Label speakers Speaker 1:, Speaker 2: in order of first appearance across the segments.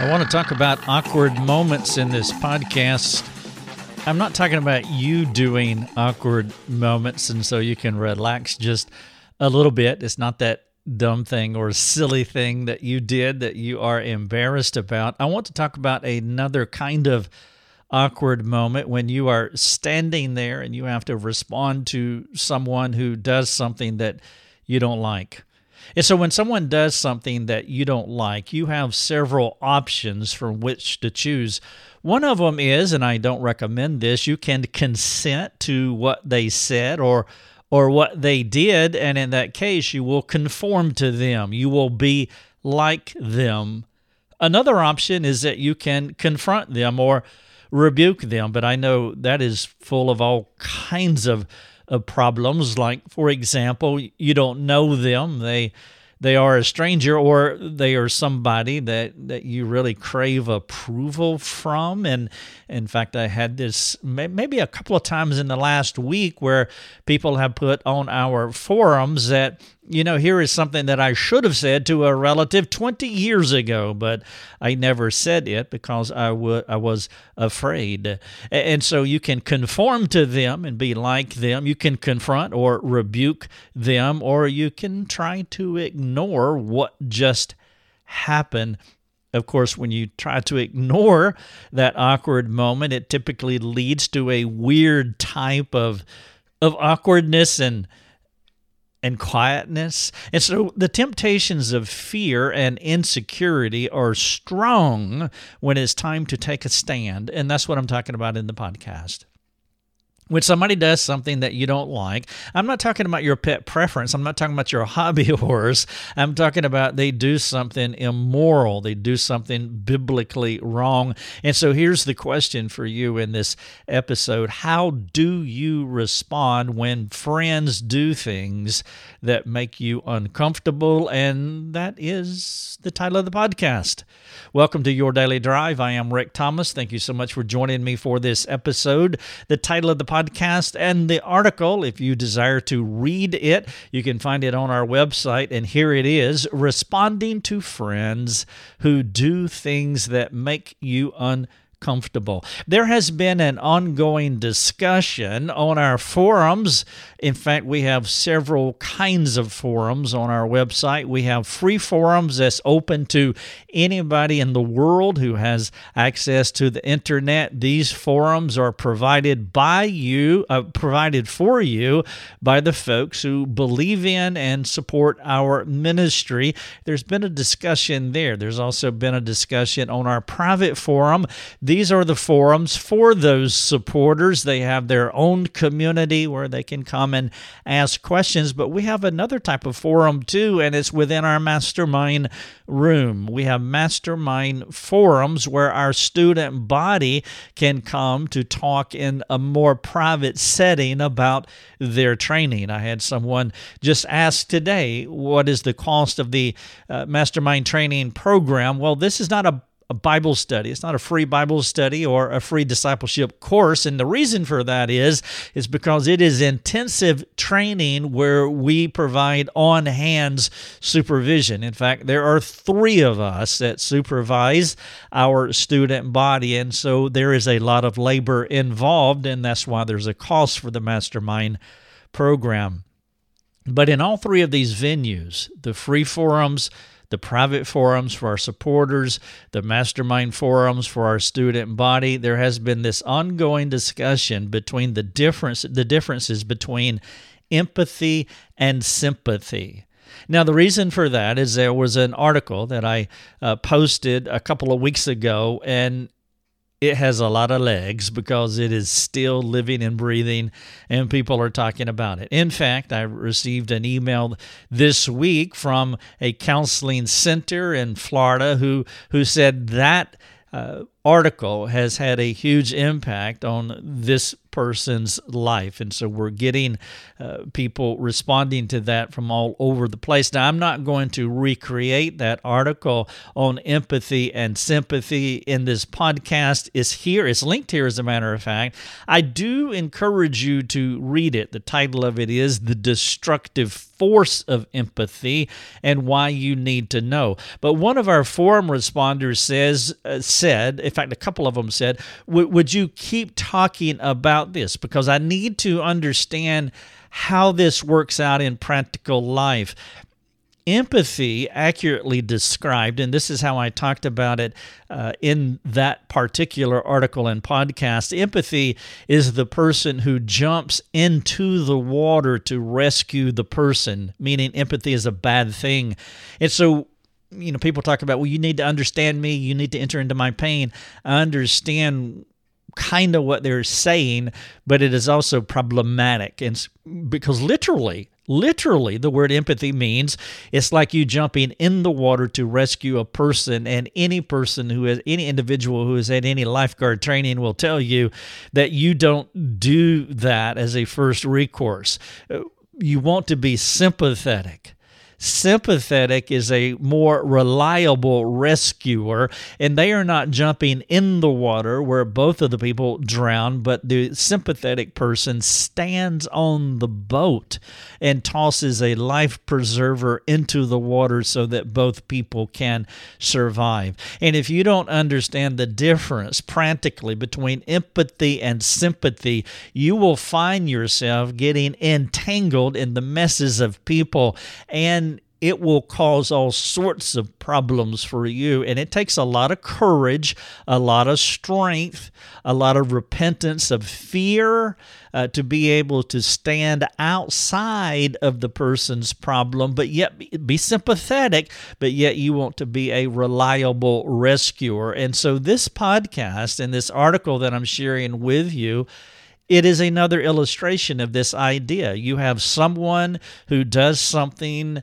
Speaker 1: I want to talk about awkward moments in this podcast. I'm not talking about you doing awkward moments, and so you can relax just a little bit. It's not that dumb thing or silly thing that you did that you are embarrassed about. I want to talk about another kind of awkward moment when you are standing there and you have to respond to someone who does something that you don't like. And so when someone does something that you don't like, you have several options from which to choose. One of them is, and I don't recommend this, you can consent to what they said or or what they did, and in that case, you will conform to them. You will be like them. Another option is that you can confront them or rebuke them, but I know that is full of all kinds of of problems. Like, for example, you don't know them. They they are a stranger or they are somebody that, that you really crave approval from. And in fact, I had this maybe a couple of times in the last week where people have put on our forums that you know, here is something that I should have said to a relative 20 years ago, but I never said it because I, w- I was afraid. And so you can conform to them and be like them. You can confront or rebuke them, or you can try to ignore what just happened. Of course, when you try to ignore that awkward moment, it typically leads to a weird type of, of awkwardness and and quietness. And so the temptations of fear and insecurity are strong when it's time to take a stand. And that's what I'm talking about in the podcast when somebody does something that you don't like, I'm not talking about your pet preference. I'm not talking about your hobby horse. I'm talking about they do something immoral. They do something biblically wrong. And so here's the question for you in this episode How do you respond when friends do things that make you uncomfortable? And that is the title of the podcast. Welcome to Your Daily Drive. I am Rick Thomas. Thank you so much for joining me for this episode. The title of the podcast podcast and the article. If you desire to read it, you can find it on our website. And here it is Responding to Friends Who Do Things That Make You Uncomfortable comfortable. There has been an ongoing discussion on our forums. In fact, we have several kinds of forums on our website. We have free forums that's open to anybody in the world who has access to the internet. These forums are provided by you, uh, provided for you by the folks who believe in and support our ministry. There's been a discussion there. There's also been a discussion on our private forum. These are the forums for those supporters. They have their own community where they can come and ask questions. But we have another type of forum too, and it's within our mastermind room. We have mastermind forums where our student body can come to talk in a more private setting about their training. I had someone just ask today, What is the cost of the uh, mastermind training program? Well, this is not a a Bible study. It's not a free Bible study or a free discipleship course. And the reason for that is, is because it is intensive training where we provide on hands supervision. In fact, there are three of us that supervise our student body. And so there is a lot of labor involved. And that's why there's a cost for the mastermind program. But in all three of these venues, the free forums, the private forums for our supporters, the mastermind forums for our student body. There has been this ongoing discussion between the difference the differences between empathy and sympathy. Now, the reason for that is there was an article that I uh, posted a couple of weeks ago, and it has a lot of legs because it is still living and breathing and people are talking about it. In fact, I received an email this week from a counseling center in Florida who who said that uh, article has had a huge impact on this person's life. And so we're getting uh, people responding to that from all over the place. Now, I'm not going to recreate that article on empathy and sympathy in this podcast. It's here, it's linked here, as a matter of fact. I do encourage you to read it. The title of it is The Destructive Force of Empathy and Why You Need to Know. But one of our forum responders says, uh, said, in fact, a couple of them said, Would you keep talking about this because I need to understand how this works out in practical life. Empathy, accurately described, and this is how I talked about it uh, in that particular article and podcast. Empathy is the person who jumps into the water to rescue the person, meaning empathy is a bad thing. And so you know, people talk about, well, you need to understand me, you need to enter into my pain. I understand kind of what they're saying, but it is also problematic. And because literally, literally, the word empathy means it's like you jumping in the water to rescue a person. And any person who has, any individual who has had any lifeguard training will tell you that you don't do that as a first recourse. Uh, you want to be sympathetic Sympathetic is a more reliable rescuer, and they are not jumping in the water where both of the people drown, but the sympathetic person stands on the boat and tosses a life preserver into the water so that both people can survive. And if you don't understand the difference practically between empathy and sympathy, you will find yourself getting entangled in the messes of people and it will cause all sorts of problems for you. And it takes a lot of courage, a lot of strength, a lot of repentance of fear uh, to be able to stand outside of the person's problem, but yet be sympathetic, but yet you want to be a reliable rescuer. And so, this podcast and this article that I'm sharing with you it is another illustration of this idea. You have someone who does something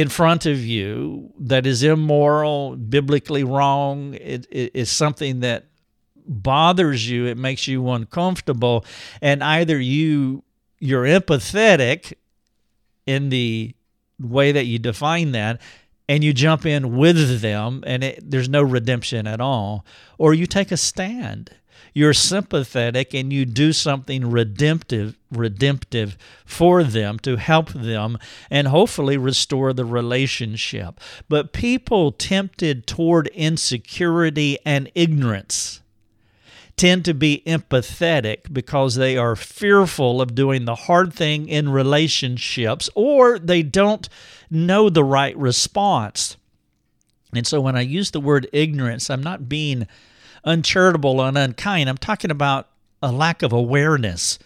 Speaker 1: in front of you that is immoral, biblically wrong, it, it is something that bothers you, it makes you uncomfortable, and either you you're empathetic in the way that you define that, and you jump in with them, and it, there's no redemption at all, or you take a stand you're sympathetic and you do something redemptive redemptive for them to help them and hopefully restore the relationship. But people tempted toward insecurity and ignorance tend to be empathetic because they are fearful of doing the hard thing in relationships or they don't know the right response. And so when I use the word ignorance, I'm not being uncharitable and unkind. I'm talking about a lack of awareness.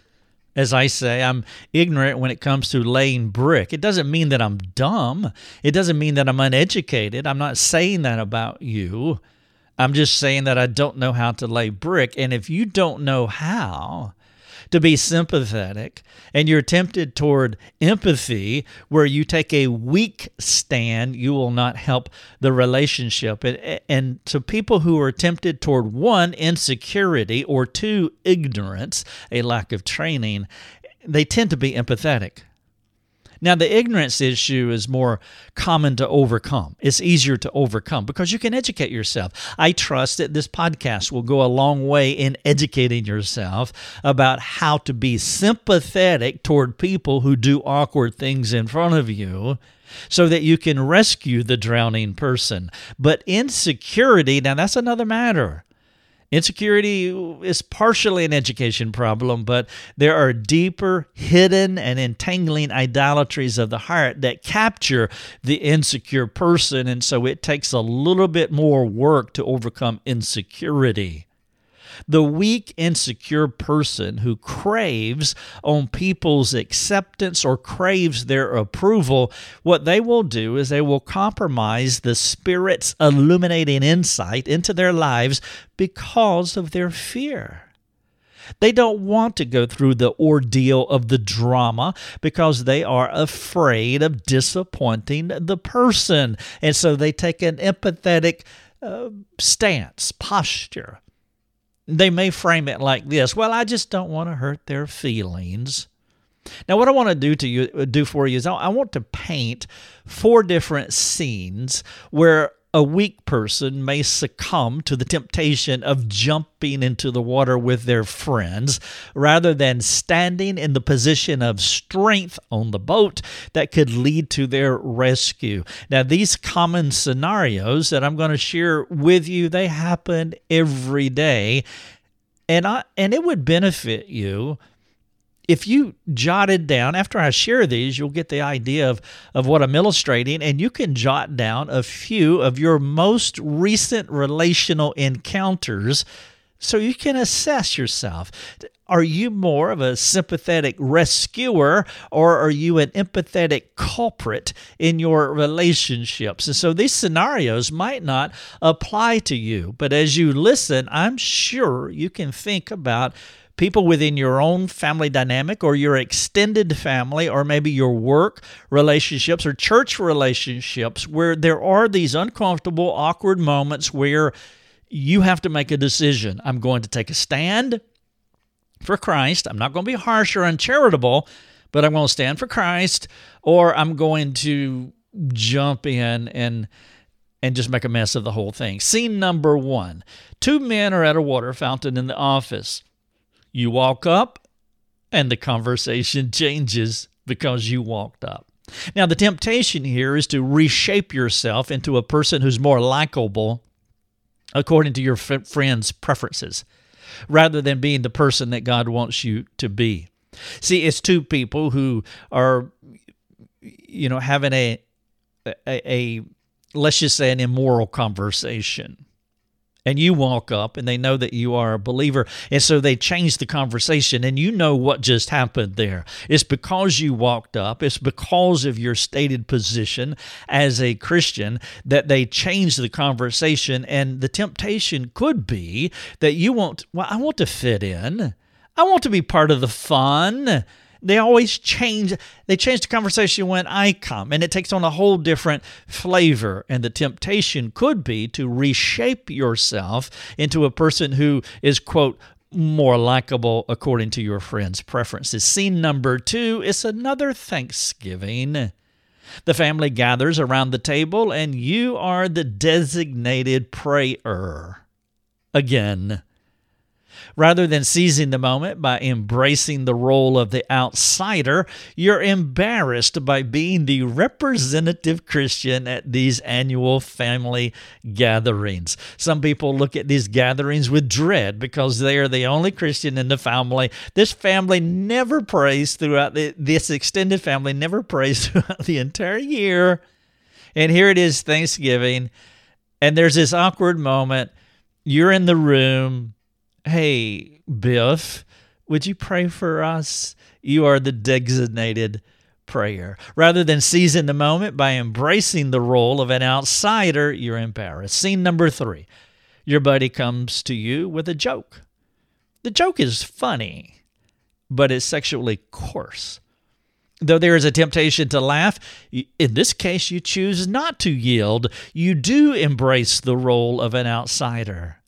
Speaker 1: As I say, I'm ignorant when it comes to laying brick. It doesn't mean that I'm dumb. It doesn't mean that I'm uneducated. I'm not saying that about you. I'm just saying that I don't know how to lay brick. And if you don't know how, to be sympathetic and you're tempted toward empathy where you take a weak stand, you will not help the relationship. And, to people who are tempted toward one, insecurity, or two, ignorance, a lack of training, they tend to be empathetic. Now, the ignorance issue is more common to overcome. It's easier to overcome because you can educate yourself. I trust that this podcast will go a long way in educating yourself about how to be sympathetic toward people who do awkward things in front of you so that you can rescue the drowning person. But insecurity, now that's another matter. Insecurity is partially an education problem, but there are deeper, hidden, and entangling idolatries of the heart that capture the insecure person. And so it takes a little bit more work to overcome insecurity. The weak, insecure person who craves on people's acceptance or craves their approval, what they will do is they will compromise the Spirit's illuminating insight into their lives because of their fear. They don't want to go through the ordeal of the drama because they are afraid of disappointing the person. And so they take an empathetic uh, stance, posture. They may frame it like this Well, I just don't want to hurt their feelings. Now, what I want to do to you, uh, do for you is I want to paint four different scenes where a weak person may succumb to the temptation of jumping into the water with their friends rather than standing in the position of strength on the boat that could lead to their rescue. Now, these common scenarios that I'm going to share with you, they happen every day. And I and it would benefit you if you jotted down after I share these, you'll get the idea of, of what I'm illustrating, and you can jot down a few of your most recent relational encounters so you can assess yourself. Are you more of a sympathetic rescuer or are you an empathetic culprit in your relationships? And so these scenarios might not apply to you, but as you listen, I'm sure you can think about people within your own family dynamic or your extended family or maybe your work relationships or church relationships where there are these uncomfortable, awkward moments where you have to make a decision. I'm going to take a stand for Christ. I'm not going to be harsh or uncharitable, but I'm going to stand for Christ or I'm going to jump in and and just make a mess of the whole thing. Scene number 1. Two men are at a water fountain in the office. You walk up, and the conversation changes because you walked up. Now, the temptation here is to reshape yourself into a person who's more likable according to your f- friend's preferences rather than being the person that God wants you to be. See, it's two people who are, you know, having a, a, a let's just say, an immoral conversation and you walk up and they know that you are a believer and so they change the conversation and you know what just happened there. It's because you walked up it's because of your stated position as a christian that they change the conversation and the temptation could be that you want well i want to fit in. I want to be part of the fun they always change they change the conversation when i come and it takes on a whole different flavor. And the temptation could be to reshape yourself into a person who is quote more likable according to your friend's preferences. Scene number two is another thanksgiving. The family gathers around the table and you are the designated prayer. Again Rather than seizing the moment by embracing the role of the outsider, you're embarrassed by being the representative Christian at these annual family gatherings. Some people look at these gatherings with dread because they are the only Christian in the family. This family never prays throughout the, this extended family never prays throughout the entire year. And here it is Thanksgiving, and there's this awkward moment. You're in the room, Hey, Biff, would you pray for us? You are the designated prayer. Rather than seizing the moment by embracing the role of an outsider, you're embarrassed. Scene number three your buddy comes to you with a joke. The joke is funny, but it's sexually coarse. Though there is a temptation to laugh, in this case, you choose not to yield. You do embrace the role of an outsider.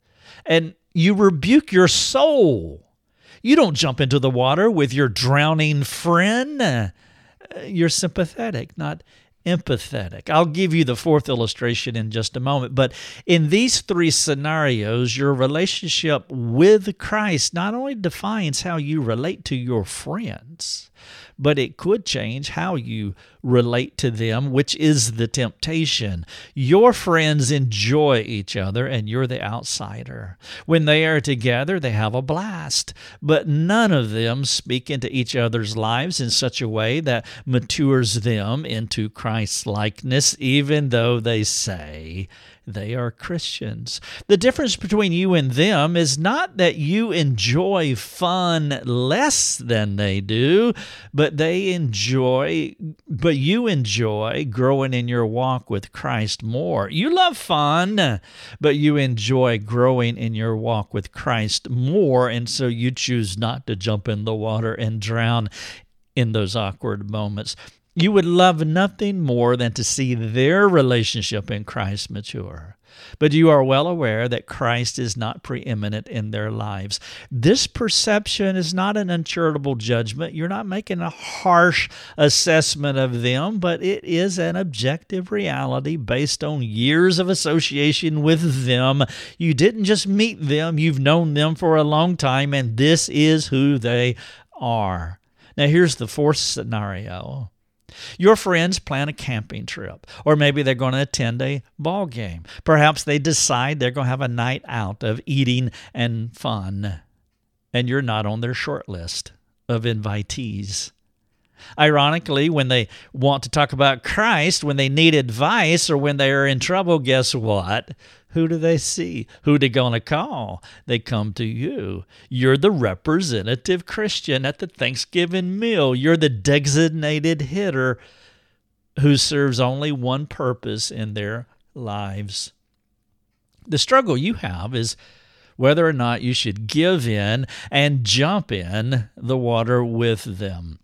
Speaker 1: And you rebuke your soul. You don't jump into the water with your drowning friend. Uh, you're sympathetic, not empathetic. I'll give you the fourth illustration in just a moment. But in these three scenarios, your relationship with Christ not only defines how you relate to your friends, but it could change how you relate to them, which is the temptation. Your friends enjoy each other, and you're the outsider. When they are together, they have a blast, but none of them speak into each other's lives in such a way that matures them into Christ likeness, even though they say they are Christians. The difference between you and them is not that you enjoy fun less than they do, but they enjoy, but you enjoy growing in your walk with Christ more. You love fun, but you enjoy growing in your walk with Christ more, and so you choose not to jump in the water and drown in those awkward moments. You would love nothing more than to see their relationship in Christ mature. But you are well aware that Christ is not preeminent in their lives. This perception is not an uncharitable judgment. You're not making a harsh assessment of them, but it is an objective reality based on years of association with them. You didn't just meet them, you've known them for a long time, and this is who they are. Now, here's the fourth scenario your friends plan a camping trip, or maybe they're going to attend a ball game. Perhaps they decide they're going to have a night out of eating and fun, and you're not on their short list of invitees. Ironically, when they want to talk about Christ, when they need advice, or when they are in trouble, guess what? Who do they see? Who they to call? They come to you. You're the representative Christian at the Thanksgiving meal. You're the designated hitter who serves only one purpose in their lives. The struggle you have is whether or not you should give in and jump in the water with them.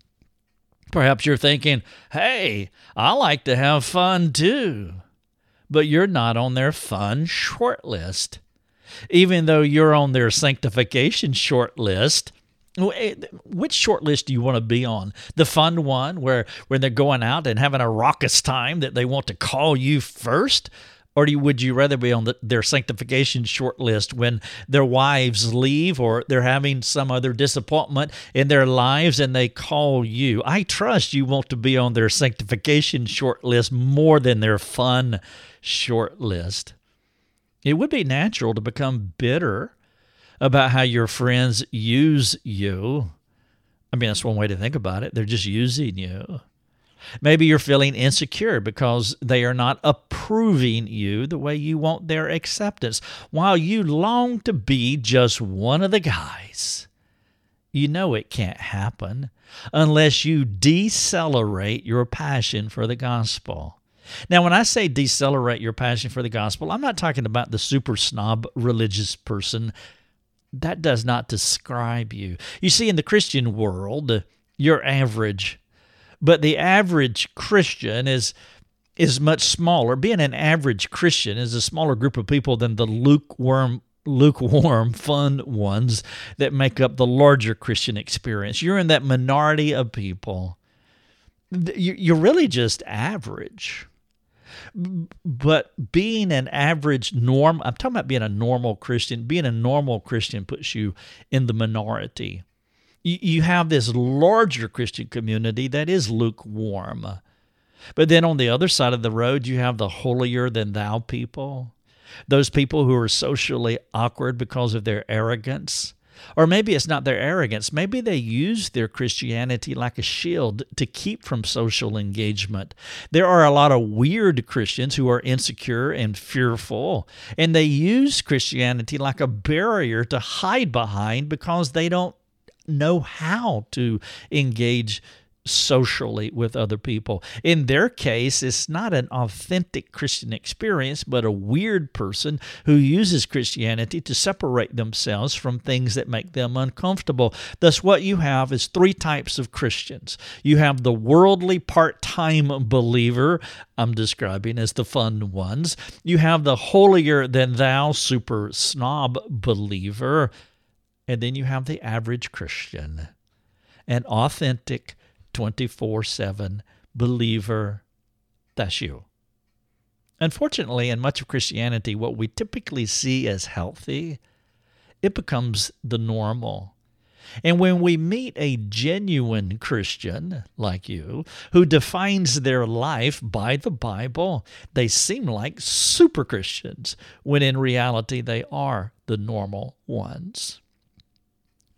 Speaker 1: Perhaps you're thinking, hey, I like to have fun too but you're not on their fun short list. Even though you're on their sanctification short list, eh, which short list do you want to be on? The fun one where when they're going out and having a raucous time that they want to call you first? Or you, would you rather be on the, their sanctification short list when their wives leave or they're having some other disappointment in their lives and they call you? I trust you want to be on their sanctification short list more than their fun short list. It would be natural to become bitter about how your friends use you. I mean, that's one way to think about it. They're just using you. Maybe you're feeling insecure because they are not approving you the way you want their acceptance, while you long to be just one of the guys. You know it can't happen unless you decelerate your passion for the gospel. Now, when I say decelerate your passion for the gospel, I'm not talking about the super snob religious person. That does not describe you. You see, in the Christian world, you're average, but the average Christian is is much smaller. Being an average Christian is a smaller group of people than the lukewarm lukewarm, fun ones that make up the larger Christian experience. You're in that minority of people. You're really just average. But being an average norm, I'm talking about being a normal Christian. Being a normal Christian puts you in the minority. You, have this larger Christian community that is lukewarm. But then on the other side of the road, you have the holier than thou people, those people who are socially awkward because of their arrogance or maybe it's not their arrogance. Maybe they use their Christianity like a shield to keep from social engagement. There are a lot of weird Christians who are insecure and fearful, and they use Christianity like a barrier to hide behind because they don't know how to engage socially with other people. In their case, it's not an authentic Christian experience, but a weird person who uses Christianity to separate themselves from things that make them uncomfortable. Thus, what you have is three types of Christians. You have the worldly part time believer, I'm describing as the fun ones. You have the holier than thou super snob believer. And then you have the average Christian, an authentic 24 7 believer. That's you. Unfortunately, in much of Christianity, what we typically see as healthy, it becomes the normal. And when we meet a genuine Christian like you who defines their life by the Bible, they seem like super Christians when in reality they are the normal ones.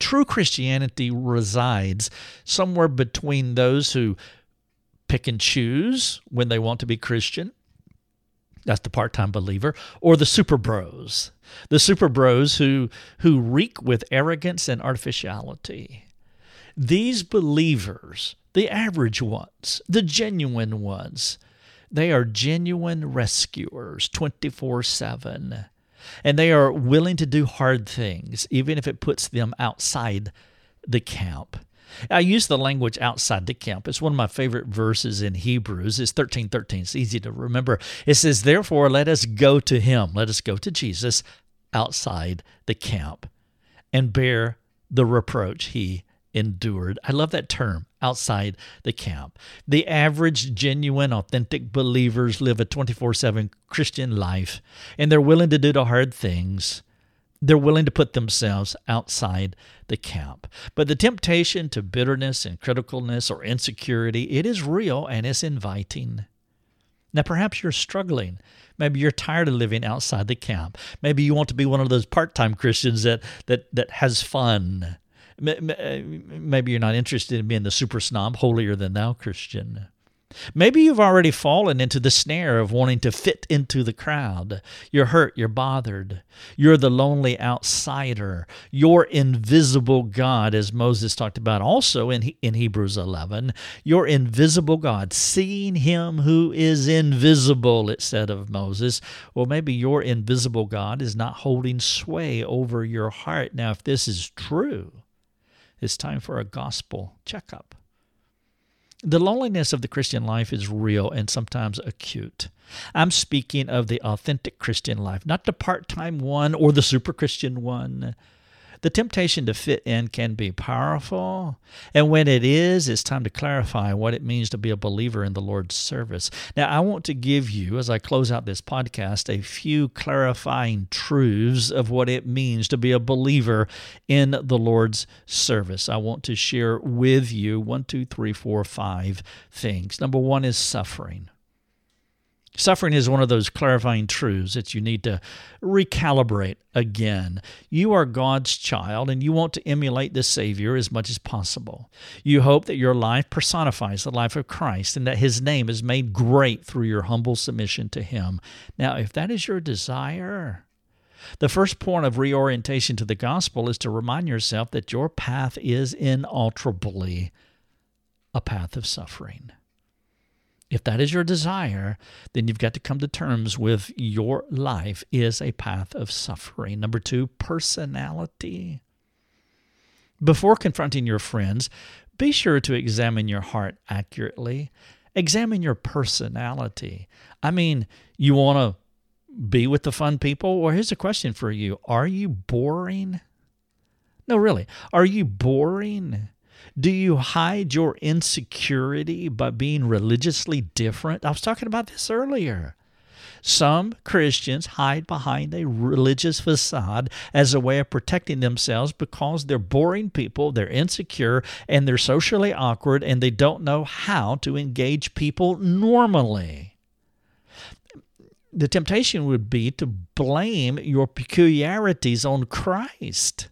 Speaker 1: True Christianity resides somewhere between those who pick and choose when they want to be Christian. That's the part-time believer, or the super bros, the super bros who who reek with arrogance and artificiality. These believers, the average ones, the genuine ones, they are genuine rescuers 24 7 and they are willing to do hard things, even if it puts them outside the camp. I use the language outside the camp. It's one of my favorite verses in Hebrews. It's 13 13. It's easy to remember. It says, Therefore, let us go to him. Let us go to Jesus outside the camp and bear the reproach he endured. I love that term, outside the camp. The average, genuine, authentic believers live a 24 7 Christian life, and they're willing to do the hard things. They're willing to put themselves outside the camp. But the temptation to bitterness and criticalness or insecurity, it is real and it's inviting. Now, perhaps you're struggling. Maybe you're tired of living outside the camp. Maybe you want to be one of those part-time Christians that that that has fun. Uh, maybe you're not interested in being the super snob, holier than thou Christian. Maybe you've already fallen into the snare of wanting to fit into the crowd. You're hurt, you're bothered. You're the lonely outsider. Your invisible God, as Moses talked about also in, in Hebrews 11, your invisible God, seeing him who is invisible, it said of Moses. Well, maybe your invisible God is not holding sway over your heart. Now, if this is true, it's time for a gospel checkup. The loneliness of the Christian life is real and sometimes acute. I'm speaking of the authentic Christian life, not the part time one or the super Christian one. The temptation to fit in can be powerful. And when it is, it's time to clarify what it means to be a believer in the Lord's service. Now, I want to give you, as I close out this podcast, a few clarifying truths of what it means to be a believer in the Lord's service. I want to share with you one, two, three, four, five things. Number one is suffering. Suffering is one of those clarifying truths that you need to recalibrate again. You are God's child and you want to emulate the Savior as much as possible. You hope that your life personifies the life of Christ and that His name is made great through your humble submission to Him. Now, if that is your desire, the first point of reorientation to the gospel is to remind yourself that your path is inalterably a path of suffering. If that is your desire, then you've got to come to terms with your life is a path of suffering. Number two, personality. Before confronting your friends, be sure to examine your heart accurately. Examine your personality. I mean, you want to be with the fun people? Well, here's a question for you Are you boring? No, really. Are you boring? Do you hide your insecurity by being religiously different? I was talking about this earlier. Some Christians hide behind a religious facade as a way of protecting themselves because they're boring people, they're insecure, and they're socially awkward, and they don't know how to engage people normally. The temptation would be to blame your peculiarities on Christ.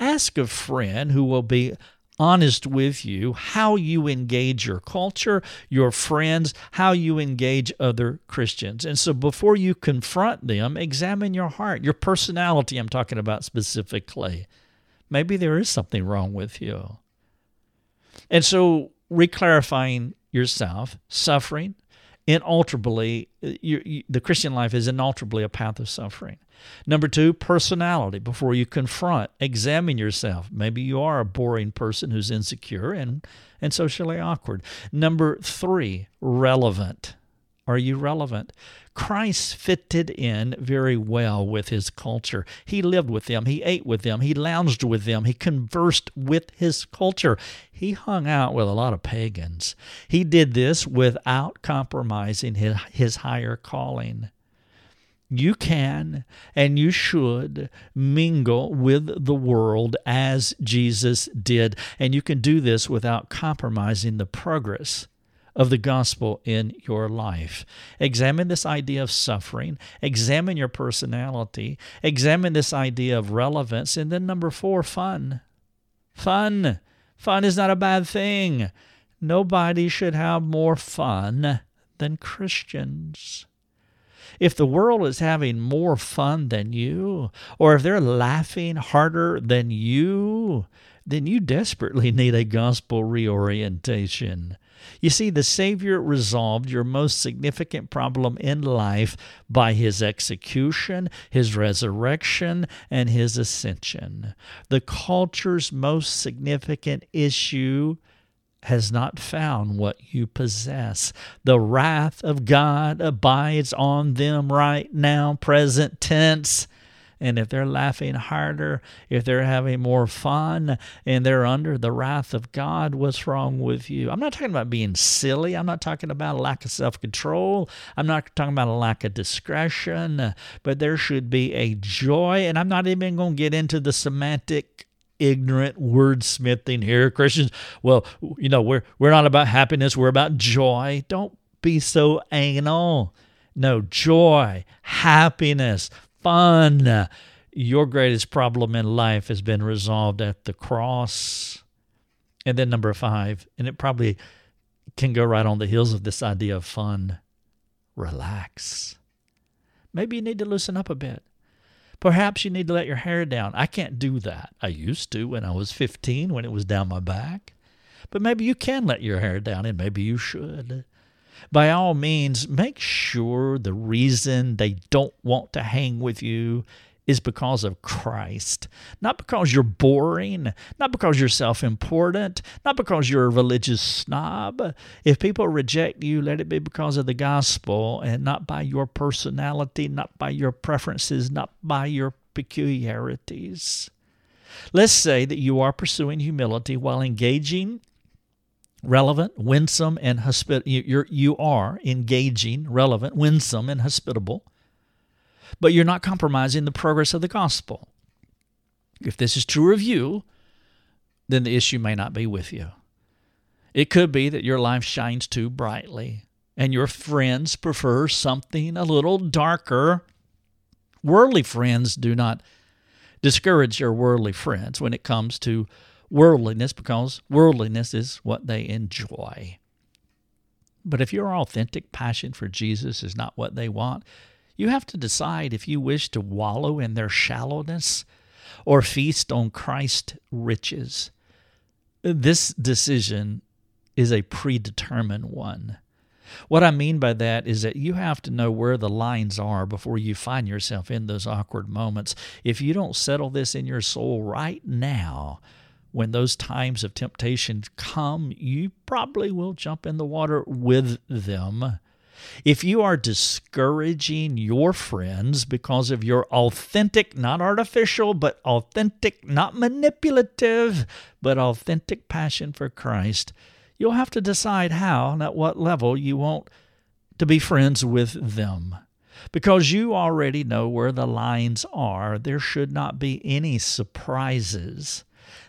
Speaker 1: Ask a friend who will be honest with you how you engage your culture, your friends, how you engage other Christians. And so before you confront them, examine your heart, your personality, I'm talking about specifically. Maybe there is something wrong with you. And so, reclarifying yourself, suffering, inalterably, uh, you, you, the Christian life is inalterably a path of suffering. Number two, personality. Before you confront, examine yourself. Maybe you are a boring person who's insecure and, and socially awkward. Number three, relevant. Are you relevant? Christ fitted in very well with his culture. He lived with them, he ate with them, he lounged with them, he conversed with his culture. He hung out with a lot of pagans. He did this without compromising his, his higher calling you can and you should mingle with the world as Jesus did. And you can do this without compromising the progress of the gospel in your life. Examine this idea of suffering, examine your personality, examine this idea of relevance, and then number four, fun. Fun. Fun is not a bad thing. Nobody should have more fun than Christians. If the world is having more fun than you, or if they're laughing harder than you, then you desperately need a gospel reorientation. You see, the Savior resolved your most significant problem in life by his execution, his resurrection, and his ascension. The culture's most significant issue has not found what you possess. The wrath of God abides on them right now, present tense. And if they're laughing harder, if they're having more fun, and they're under the wrath of God, what's wrong with you? I'm not talking about being silly. I'm not talking about a lack of self control. I'm not talking about a lack of discretion. But there should be a joy. And I'm not even going to get into the semantic ignorant wordsmithing here christians well you know we're we're not about happiness we're about joy don't be so anal no joy happiness fun. Your greatest problem in life has been resolved at the cross. And then number five, and it probably can go right on the heels of this idea of fun relax. Maybe you need to loosen up a bit. Perhaps you need to let your hair down. I can't do that. I used to when I was 15 when it was down my back. But maybe you can let your hair down and maybe you should by all means, make sure the reason they don't want to hang with you is because of Christ, not because you're boring, not because you're self important, not because you're a religious snob. If people reject you, let it be because of the gospel and not by your personality, not by your preferences, not by your peculiarities. Let's say that you are pursuing humility while engaging relevant, winsome, and hospitable. You're, you are engaging, relevant, winsome, and hospitable, but you're not compromising the progress of the gospel. If this is true of you, then the issue may not be with you. It could be that your life shines too brightly and your friends prefer something a little darker. Worldly friends do not discourage your worldly friends when it comes to worldliness because worldliness is what they enjoy. But if your authentic passion for Jesus is not what they want, you have to decide if you wish to wallow in their shallowness or feast on Christ's riches. This decision is a predetermined one. What I mean by that is that you have to know where the lines are before you find yourself in those awkward moments. If you don't settle this in your soul right now, when those times of temptation come, you probably will jump in the water with them. If you are discouraging your friends because of your authentic, not artificial, but authentic, not manipulative, but authentic passion for Christ, you'll have to decide how and at what level you want to be friends with them. Because you already know where the lines are, there should not be any surprises.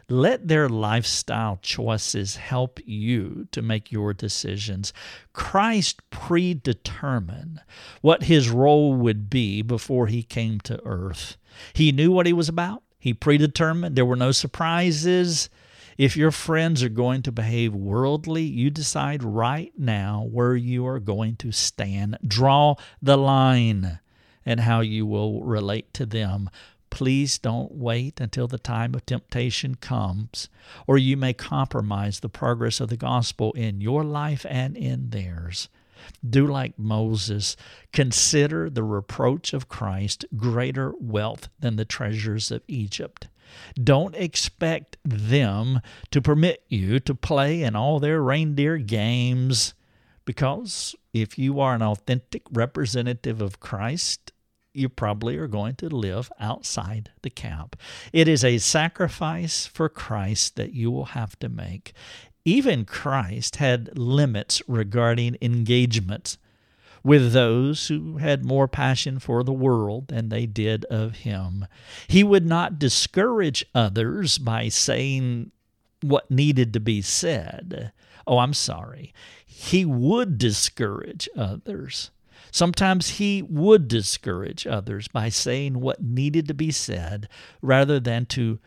Speaker 1: Let their lifestyle choices help you to make your decisions. Christ predetermined what his role would be before he came to earth. He knew what he was about, he predetermined. There were no surprises. If your friends are going to behave worldly, you decide right now where you are going to stand. Draw the line and how you will relate to them. Please don't wait until the time of temptation comes, or you may compromise the progress of the gospel in your life and in theirs. Do like Moses. Consider the reproach of Christ greater wealth than the treasures of Egypt. Don't expect them to permit you to play in all their reindeer games, because if you are an authentic representative of Christ, you probably are going to live outside the camp. It is a sacrifice for Christ that you will have to make. Even Christ had limits regarding engagements with those who had more passion for the world than they did of him. He would not discourage others by saying what needed to be said. Oh, I'm sorry. He would discourage others Sometimes he would discourage others by saying what needed to be said rather than to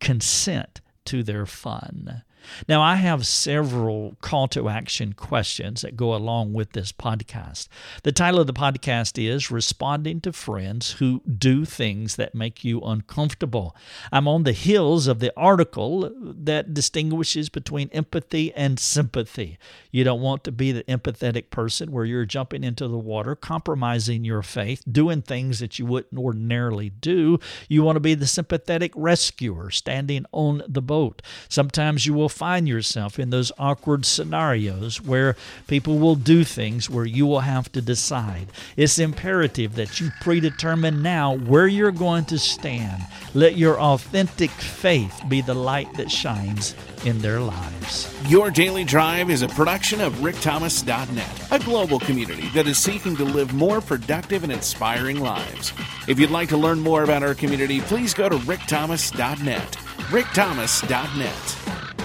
Speaker 1: consent to their fun. Now, I have several call to action questions that go along with this podcast. The title of the podcast is Responding to Friends Who Do Things That Make You Uncomfortable. I'm on the heels of the article that distinguishes between empathy and sympathy. You don't want to be the empathetic person where you're jumping into the water, compromising your faith, doing things that you wouldn't ordinarily do. You want to be the sympathetic rescuer standing on the boat. Sometimes you will find yourself in those awkward scenarios where people will do things where you will have to decide. It's imperative that you predetermine now where you're going to stand. Let your authentic faith be the light that shines in their lives.
Speaker 2: Your Daily Drive is a production of rickthomas.net, a global community that is seeking to live more productive and inspiring lives. If you'd like to learn more about our community, please go to rickthomas.net. rickthomas.net.